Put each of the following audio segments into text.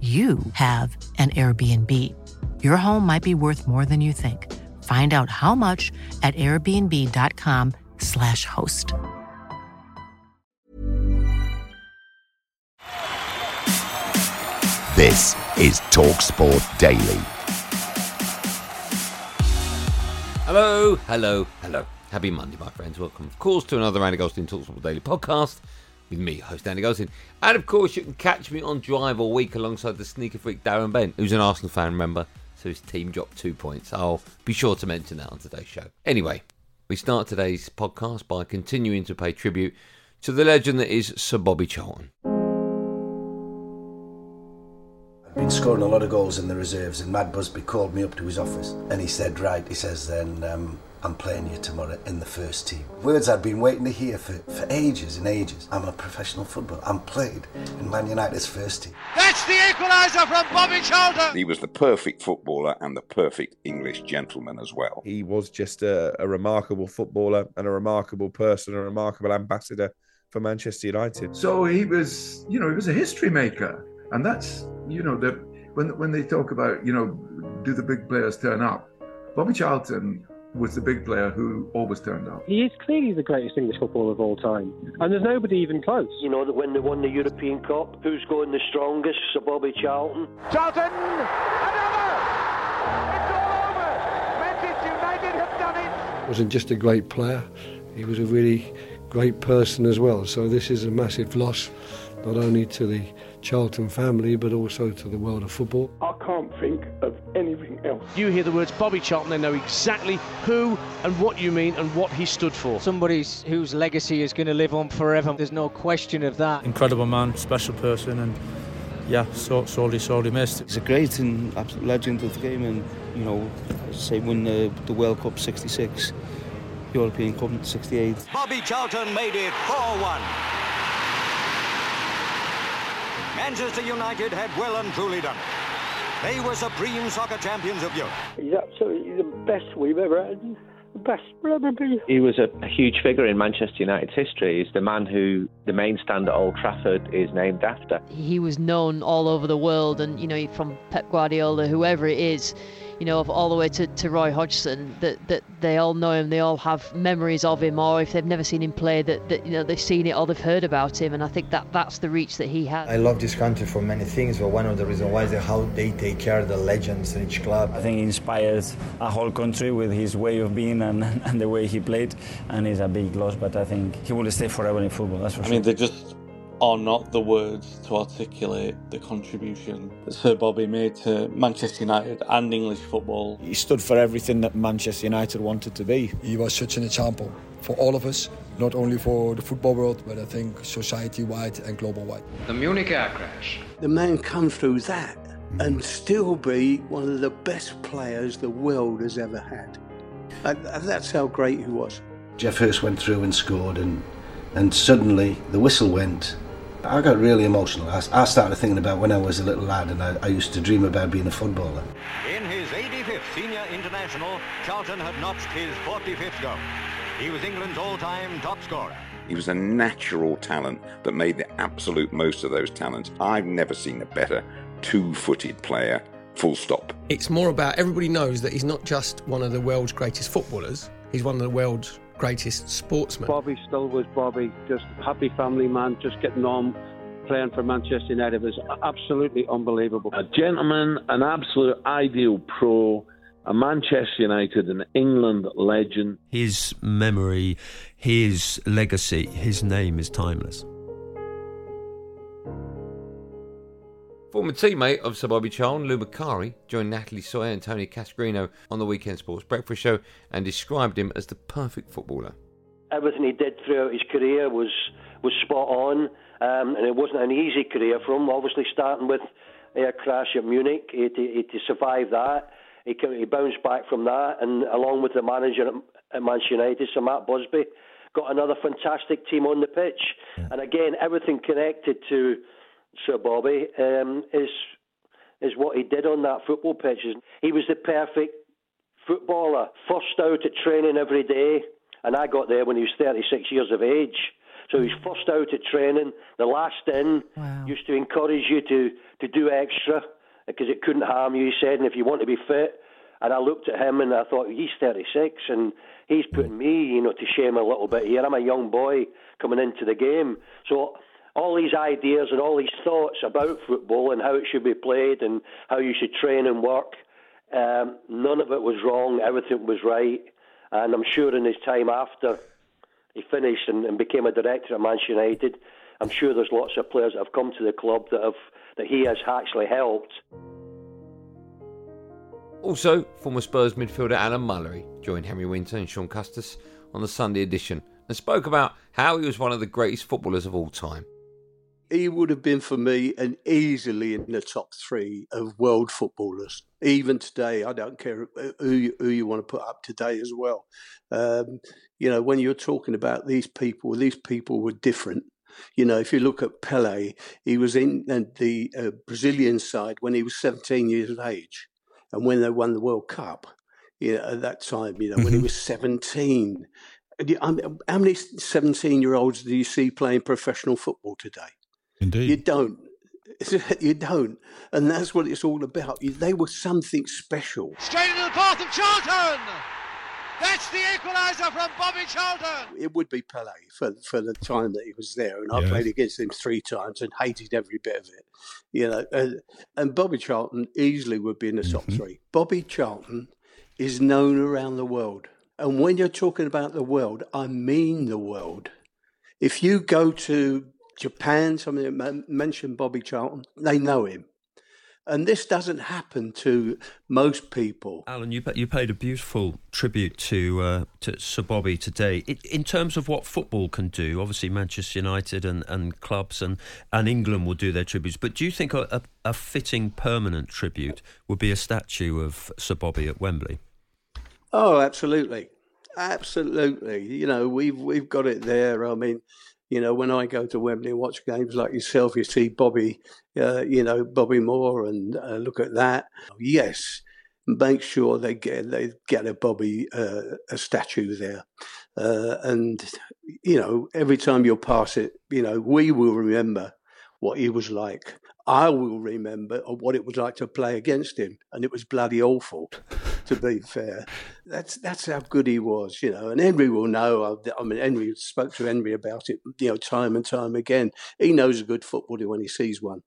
you have an Airbnb. Your home might be worth more than you think. Find out how much at airbnb.com/slash host. This is TalkSport Daily. Hello, hello, hello. Happy Monday, my friends. Welcome, of course, to another Andy Goldstein TalkSport Daily podcast with me, host Andy Goldstein. And of course, you can catch me on Drive all week alongside the sneaker freak Darren Bent, who's an Arsenal fan, remember? So his team dropped two points. I'll be sure to mention that on today's show. Anyway, we start today's podcast by continuing to pay tribute to the legend that is Sir Bobby Charlton. I've been scoring a lot of goals in the reserves, and Matt Busby called me up to his office and he said, Right, he says, then um, I'm playing you tomorrow in the first team. Words I'd been waiting to hear for, for ages and ages. I'm a professional footballer. I'm played in Man United's first team. That's the equaliser from Bobby Charlton. He was the perfect footballer and the perfect English gentleman as well. He was just a, a remarkable footballer and a remarkable person, a remarkable ambassador for Manchester United. So he was, you know, he was a history maker, and that's, you know, the when when they talk about, you know, do the big players turn up? Bobby Charlton was the big player who always turned up. He is clearly the greatest English footballer of all time, and there's nobody even close. You know that when they won the European Cup, who's going the strongest? Sir Bobby Charlton. Charlton, another! It's all over! Manchester United have done it! Wasn't just a great player, he was a really great person as well. So this is a massive loss, not only to the Charlton family, but also to the world of football. I can't think of anything else. You hear the words Bobby Charlton, they know exactly who and what you mean and what he stood for. Somebody whose legacy is going to live on forever. There's no question of that. Incredible man, special person, and yeah, so sorely, sorely missed. He's a great and absolute legend of the game, and you know, say won the, the World Cup '66. European Cup 68. Bobby Charlton made it 4-1. Manchester United had well and truly done it. They were supreme soccer champions of Europe. He's absolutely the best we've ever had. The best will ever be. He was a, a huge figure in Manchester United's history. He's the man who the main stand at Old Trafford is named after. He was known all over the world, and you know, from Pep Guardiola, whoever it is, you know, all the way to, to Roy Hodgson, that, that they all know him, they all have memories of him, or if they've never seen him play, that, that you know they've seen it or they've heard about him, and I think that that's the reach that he has. I love this country for many things, but one of the reasons why is how they take care of the legends in each club. I think he inspires a whole country with his way of being and, and the way he played, and he's a big loss, but I think he will stay forever in football. That's for I sure. mean, they just are not the words to articulate the contribution that Sir Bobby made to Manchester United and English football. He stood for everything that Manchester United wanted to be. He was such an example for all of us, not only for the football world, but I think society wide and global wide. The Munich air crash. The man come through that and still be one of the best players the world has ever had. And that's how great he was. Geoff Hurst went through and scored, and, and suddenly the whistle went. I got really emotional. I, I started thinking about when I was a little lad and I, I used to dream about being a footballer. In his 85th senior international, Charlton had notched his 45th goal. He was England's all-time top scorer. He was a natural talent that made the absolute most of those talents. I've never seen a better two-footed player, full stop. It's more about everybody knows that he's not just one of the world's greatest footballers, he's one of the world's greatest sportsmen. Bobby still was Bobby, just happy family man, just getting on, playing for Manchester United was absolutely unbelievable. A gentleman, an absolute ideal pro, a Manchester United and England legend. His memory, his legacy, his name is timeless. Former teammate of Sir Bobby Charlton, Lou Macari, joined Natalie Sawyer and Tony Cascarino on the Weekend Sports Breakfast Show and described him as the perfect footballer. Everything he did throughout his career was was spot on, um, and it wasn't an easy career for him. Obviously, starting with air crash at Munich, he had to, he had to survive that. He, he bounced back from that, and along with the manager at, at Manchester United, Sir Matt Busby, got another fantastic team on the pitch. And again, everything connected to Sir Bobby um, is is what he did on that football pitch. He was the perfect footballer, first out at training every day, and I got there when he was 36 years of age. So he's first out at training, the last in. Wow. Used to encourage you to to do extra because it couldn't harm you. He said, and if you want to be fit. And I looked at him and I thought he's 36 and he's putting me, you know, to shame a little bit here. I'm a young boy coming into the game, so all these ideas and all these thoughts about football and how it should be played and how you should train and work. Um, none of it was wrong. Everything was right. And I'm sure in his time after he finished and, and became a director at Manchester United, I'm sure there's lots of players that have come to the club that have that he has actually helped. Also, former Spurs midfielder Alan Mullery joined Henry Winter and Shaun Custis on the Sunday edition and spoke about how he was one of the greatest footballers of all time he would have been for me and easily in the top three of world footballers. Even today, I don't care who you, who you want to put up today as well. Um, you know, when you're talking about these people, these people were different. You know, if you look at Pele, he was in the uh, Brazilian side when he was 17 years of age, and when they won the World Cup, you know, at that time, you know, mm-hmm. when he mm-hmm. was 17. How many 17 year olds do you see playing professional football today? Indeed. You don't. You don't. And that's what it's all about. They were something special. Straight into the path of Charlton! That's the equaliser from Bobby Charlton. It would be Pele for for the time that he was there, and I yes. played against him three times and hated every bit of it. You know, and, and Bobby Charlton easily would be in the top mm-hmm. three. Bobby Charlton is known around the world, and when you're talking about the world, I mean the world. If you go to Japan, somebody mentioned Bobby Charlton, they know him. And this doesn't happen to most people. Alan, you you paid a beautiful tribute to uh, to Sir Bobby today. in terms of what football can do, obviously Manchester United and, and clubs and, and England will do their tributes. But do you think a, a, a fitting permanent tribute would be a statue of Sir Bobby at Wembley? Oh, absolutely, absolutely. You know, we've we've got it there. I mean, you know, when I go to Wembley and watch games like yourself, you see Bobby, uh, you know, Bobby Moore, and uh, look at that. Yes, make sure they get they get a Bobby uh, a statue there, uh, and you know, every time you pass it, you know, we will remember what he was like. I will remember what it was like to play against him, and it was bloody awful to be fair. That's that's how good he was, you know. And Henry will know. Uh, I, mean, Henry spoke to Henry about it, you know, time and time again. He knows a good footballer when he sees one.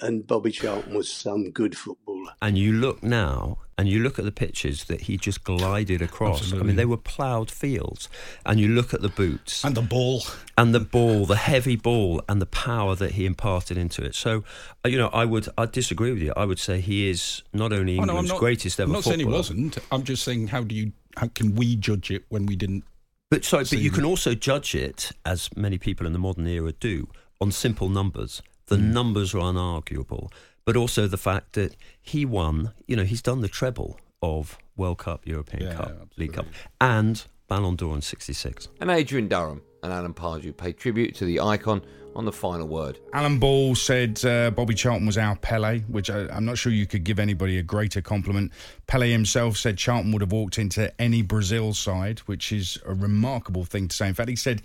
And Bobby Charlton was some good footballer. And you look now, and you look at the pitches that he just glided across. Absolutely. I mean, they were ploughed fields. And you look at the boots and the ball, and the ball, the heavy ball, and the power that he imparted into it. So, uh, you know, I would I disagree with you. I would say he is not only England's oh, no, not, greatest ever. I'm not footballer, saying he wasn't. I'm just saying, how do you? How can we judge it when we didn't? But sorry, but you can also judge it, as many people in the modern era do, on simple numbers. The mm. numbers are unarguable, but also the fact that he won. You know, he's done the treble of World Cup, European yeah, Cup, absolutely. League Cup, and Ballon d'Or in '66. And Adrian Durham and Alan Pardew paid tribute to the icon on the final word. Alan Ball said uh, Bobby Charlton was our Pele, which I, am not sure you could give anybody a greater compliment. Pele himself said Charlton would have walked into any Brazil side, which is a remarkable thing to say. In fact, he said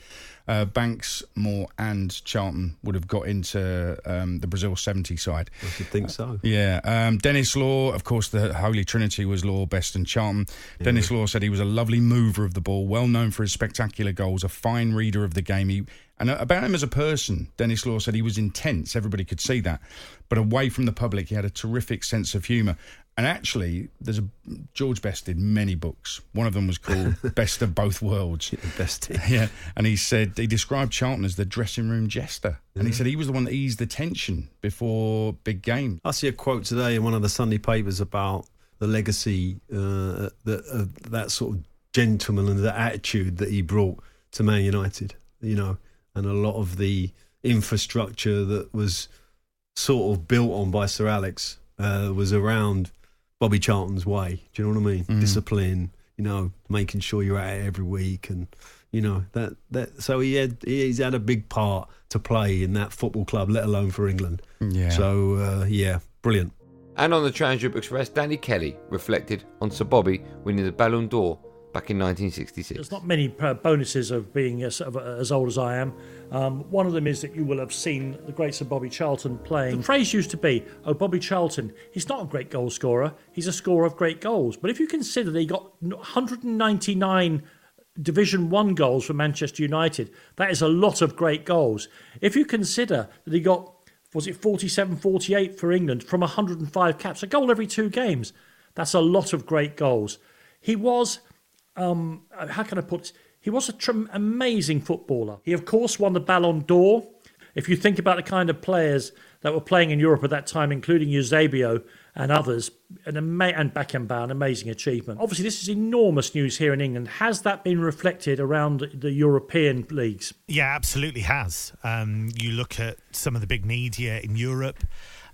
uh, Banks, Moore, and Charlton would have got into um, the Brazil 70 side. I should think so. Yeah. Um, Denis Law, of course, the Holy Trinity was Law, Best, and Charlton. Yeah. Denis Law said he was a lovely mover of the ball, well known for his spectacular goals, a fine reader of the game. He, and about him as a person, Denis Law said he was intense. Everybody could see that. But away from the public, he had a terrific sense of humour. And actually, there's a George Best did many books. One of them was called Best of Both Worlds. Best. Yeah, and he said he described Charlton as the dressing room jester, and he said he was the one that eased the tension before big games. I see a quote today in one of the Sunday papers about the legacy uh, that uh, that sort of gentleman and the attitude that he brought to Man United. You know, and a lot of the infrastructure that was sort of built on by Sir Alex uh, was around Bobby Charlton's way. Do you know what I mean? Mm. Discipline. You know, making sure you're at it every week, and you know that that. So he had he's had a big part to play in that football club, let alone for England. Yeah. So uh, yeah, brilliant. And on the Trans-Global Express, Danny Kelly reflected on Sir Bobby winning the Ballon d'Or back in 1966. There's not many uh, bonuses of being as, of, as old as I am. Um, one of them is that you will have seen the great Sir Bobby Charlton playing. The phrase used to be, "Oh, Bobby Charlton, he's not a great goal scorer. He's a scorer of great goals." But if you consider that he got 199 Division One goals for Manchester United, that is a lot of great goals. If you consider that he got was it 47 48 for England from 105 caps, a goal every two games, that's a lot of great goals. He was um, how can I put this? He was a tr- amazing footballer. He, of course, won the Ballon d'Or. If you think about the kind of players that were playing in Europe at that time, including Eusebio and others, an ama- and Beckenbauer, an amazing achievement. Obviously, this is enormous news here in England. Has that been reflected around the European leagues? Yeah, absolutely has. Um, you look at some of the big media in Europe,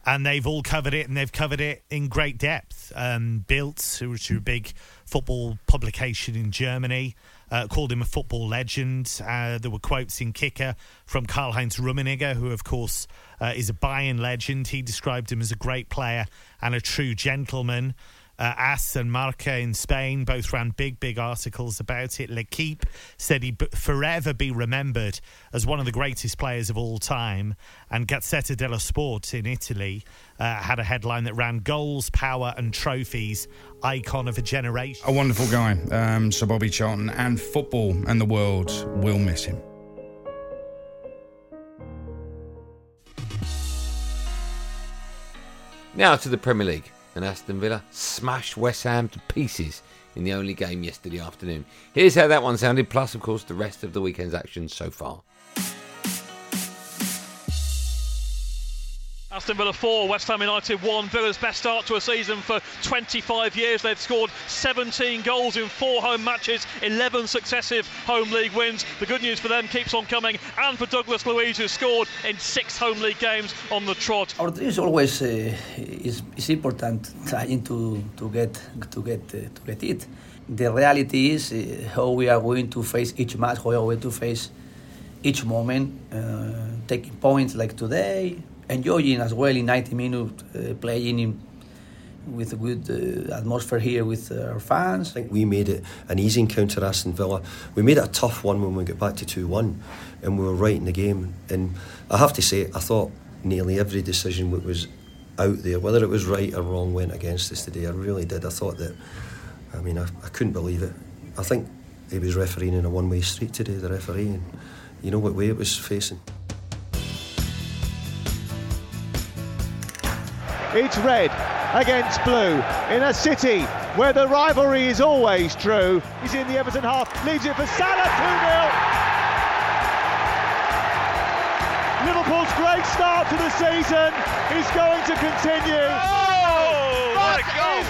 and they've all covered it, and they've covered it in great depth. Um, Bild, which is a big football publication in Germany, uh, called him a football legend. Uh, there were quotes in Kicker from Karl-Heinz Rummenigge, who, of course, uh, is a Bayern legend. He described him as a great player and a true gentleman. Uh, As and Marca in Spain both ran big, big articles about it. L'Equipe said he'd b- forever be remembered as one of the greatest players of all time. And Gazzetta dello Sport in Italy uh, had a headline that ran Goals, Power and Trophies, Icon of a Generation. A wonderful guy, um, Sir Bobby Charlton, and football and the world will miss him. Now to the Premier League, and Aston Villa smashed West Ham to pieces in the only game yesterday afternoon. Here's how that one sounded, plus, of course, the rest of the weekend's action so far. Aston Villa 4, West Ham United 1. Villa's best start to a season for 25 years. They've scored 17 goals in four home matches, 11 successive home league wins. The good news for them keeps on coming, and for Douglas Luiz, who scored in six home league games on the trot. Our dream is always uh, is, is important, trying to, to get to get uh, to get it. The reality is uh, how we are going to face each match, how we are going to face each moment, uh, taking points like today, enjoying as well in 90 minutes uh, playing in, with a good uh, atmosphere here with uh, our fans. I think we made it an easy encounter, Aston Villa. We made it a tough one when we got back to 2 1, and we were right in the game. And I have to say, I thought nearly every decision that was out there, whether it was right or wrong, went against us today. I really did. I thought that, I mean, I, I couldn't believe it. I think he was refereeing in a one way street today, the referee, and you know what way it was facing. It's red against blue in a city where the rivalry is always true. He's in the Everton half, leaves it for Salah 2 0. Liverpool's great start to the season is going to continue. Oh, that what a goal.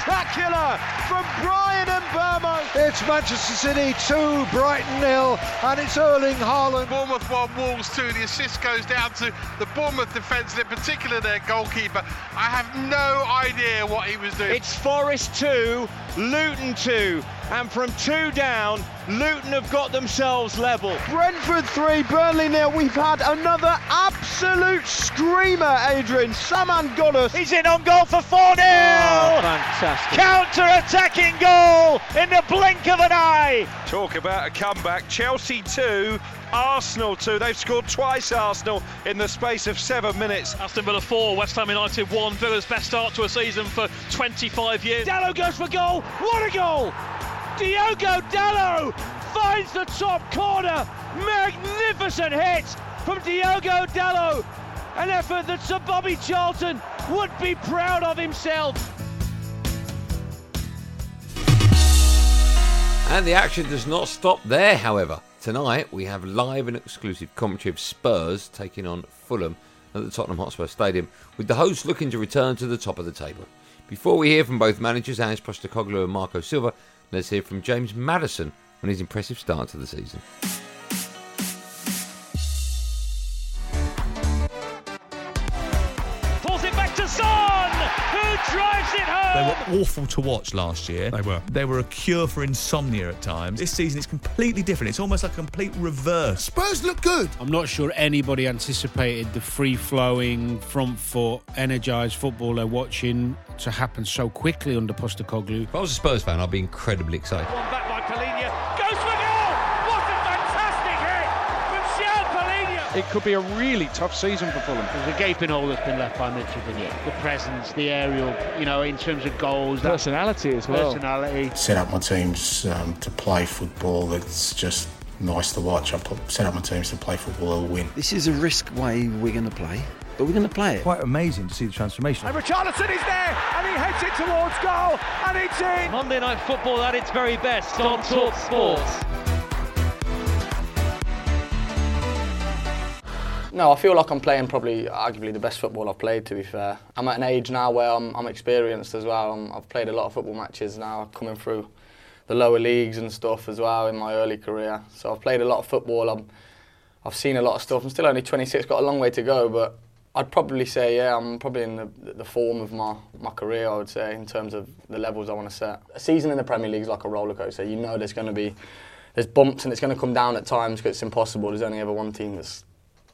Is spectacular from Bryan Mbeumo. It's Manchester City 2, Brighton nil, and it's Erling Haaland. Bournemouth 1, Wolves 2. The assist goes down to the Bournemouth defence, and in particular their goalkeeper. I have no idea what he was doing. It's Forest 2, Luton 2, and from two down, Luton have got themselves level. Brentford 3, Burnley nil. We've had another absolute screamer, Adrian. Saman Ghoddos. He's in on goal for 4 0. fantastic. Counter attacking goal in the blink of an eye. Talk about a comeback. Chelsea 2, Arsenal 2. They've scored twice, Arsenal, in the space of seven minutes. Aston Villa 4, West Ham United 1. Villa's best start to a season for 25 years. Dalot goes for goal. What a goal! Diogo Dalot finds the top corner. Magnificent hit from Diogo Dalot. An effort that Sir Bobby Charlton would be proud of himself. And the action does not stop there, however. Tonight we have live and exclusive commentary of Spurs taking on Fulham at the Tottenham Hotspur Stadium, with the hosts looking to return to the top of the table. Before we hear from both managers, Ange Postecoglou and Marco Silva, let's hear from James Maddison on his impressive start to the season. Drives it They were awful to watch last year. They were. They were a cure for insomnia at times. This season is completely different. It's almost like a complete reverse. Spurs look good. I'm not sure anybody anticipated the free flowing, front foot, energised football they're watching to happen so quickly under Postecoglou. If I was a Spurs fan, I'd be incredibly excited. One back by Palhinha. It could be a really tough season for Fulham. There's a gaping hole that's been left by Mitrović. The presence, the aerial, you know, in terms of goals. that- Personality as well. Personality. set up my teams um, to play football that's just nice to watch. I put, set up my teams to play football that'll win. This is a risk way we're going to play, but we're going to play it. Quite amazing to see the transformation. And Richarlison is there, and he heads it towards goal, and it's in. Monday Night Football at its very best on Talk Sports. No, I feel like I'm playing probably arguably the best football I've played. To be fair, I'm at an age now where I'm, I'm experienced as well. I'm, I've played a lot of football matches now, coming through the lower leagues and stuff as well in my early career. So I've played a lot of football. I'm, I've seen a lot of stuff. I'm still only 26, got a long way to go, but I'd probably say yeah, I'm probably in the, the form of my, my career. I would say in terms of the levels I want to set. A season in the Premier League is like a roller coaster. You know there's going to be there's bumps and it's going to come down at times because it's impossible. There's only ever one team that's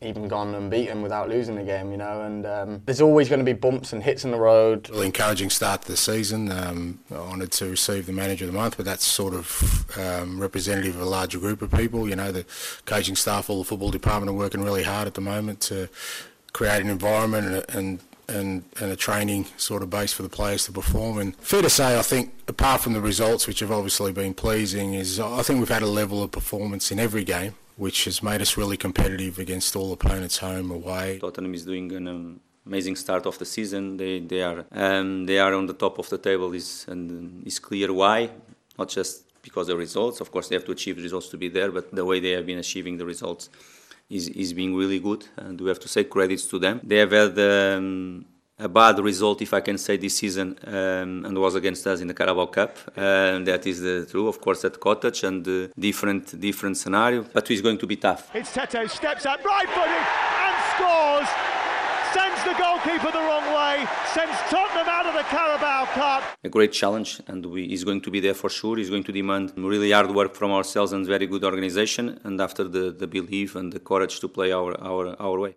even gone and beaten without losing the game, you know. And um, there's always going to be bumps and hits in the road. Really encouraging start to the season. Um, honoured to receive the Manager of the Month, but that's sort of um, representative of a larger group of people. You know, the coaching staff, all the football department are working really hard at the moment to create an environment and, and and, and a training sort of base for the players to perform. And fair to say, I think apart from the results, which have obviously been pleasing, is I think we've had a level of performance in every game which has made us really competitive against all opponents, home, away. Tottenham is doing an amazing start of the season. They they are um, they are on the top of the table. Is and is clear why, not just because of the results. Of course, they have to achieve results to be there, but the way they have been achieving the results is is being really good, and we have to say credits to them. They have had. Um, a bad result, if I can say, this season, um, and was against us in the Carabao Cup. And that is the true, of course, at Cottage and uh, different different scenario. But it's going to be tough. It's Tete steps up right footed and scores. Sends the goalkeeper the wrong way. Sends Tottenham out of the Carabao Cup. A great challenge, and we, he's going to be there for sure. He's going to demand really hard work from ourselves and very good organization. And after the, the belief and the courage to play our our, our way.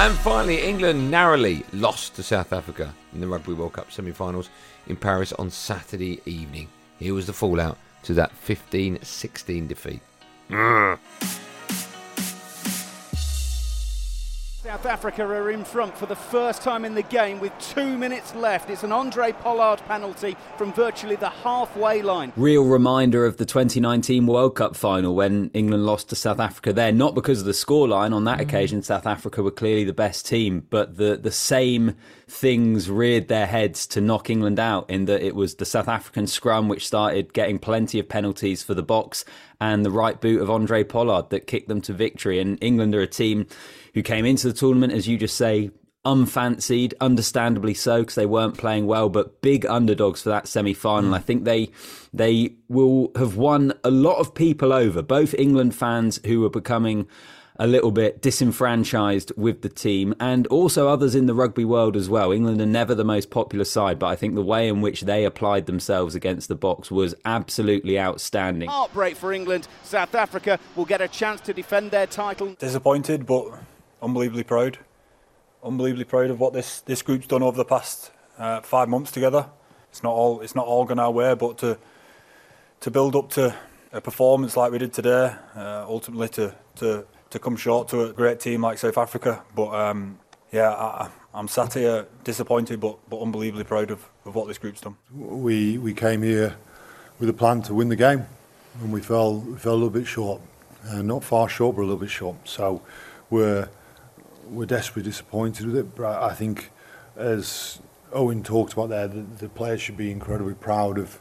And finally, England narrowly lost to South Africa in the Rugby World Cup semi finals in Paris on Saturday evening. Here was the fallout to that 15 16 defeat. Mm. South Africa are in front for the first time in the game with two minutes left. It's an Handré Pollard penalty from virtually the halfway line. Real reminder of the 2019 World Cup final when England lost to South Africa there, not because of the scoreline. On that mm. occasion, South Africa were clearly the best team, but the, the same things reared their heads to knock England out in that it was the South African scrum which started getting plenty of penalties for the Boks and the right boot of Handré Pollard that kicked them to victory. And England are a team who came into the tournament, as you just say, unfancied, understandably so, because they weren't playing well, but big underdogs for that semi final. Mm. I think they they will have won a lot of people over, both England fans who were becoming a little bit disenfranchised with the team and also others in the rugby world as well. England are never the most popular side, but I think the way in which they applied themselves against the Boks was absolutely outstanding. Heartbreak for England. South Africa will get a chance to defend their title. Disappointed, but unbelievably proud. Unbelievably proud of what this, this group's done over the past uh, five months together. It's not all it's not all gone our way, but to to build up to a performance like we did today, uh, ultimately to, to to come short to a great team like South Africa. But um, yeah, I, am sat here disappointed, but but unbelievably proud of, of what this group's done. We we came here with a plan to win the game, and we fell we fell a little bit short, uh, not far short, but a little bit short. So we're we're desperately disappointed with it. But I think, as Owen talked about there, the, the players should be incredibly proud of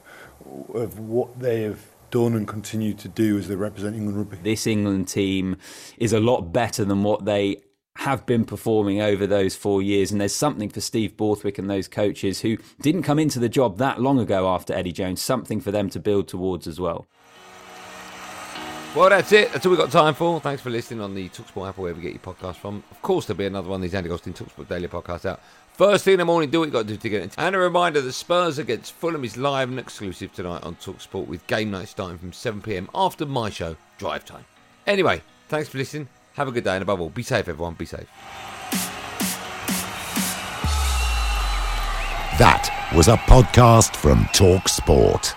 of what they have done and continue to do as they represent England rugby. This England team is a lot better than what they have been performing over those four years. And there's something for Steve Borthwick and those coaches who didn't come into the job that long ago after Eddie Jones, something for them to build towards as well. Well, that's it. That's all we've got time for. Thanks for listening on the Talksport app or wherever you get your podcast from. Of course, there'll be another one of these Andy Goldstein Talksport Daily podcasts out. First thing in the morning, do what you got to do to get it. And a reminder that Spurs against Fulham is live and exclusive tonight on Talksport with game night starting from 7pm after my show, Drive Time. Anyway, thanks for listening. Have a good day and above all, be safe, everyone. Be safe. That was a podcast from Talksport.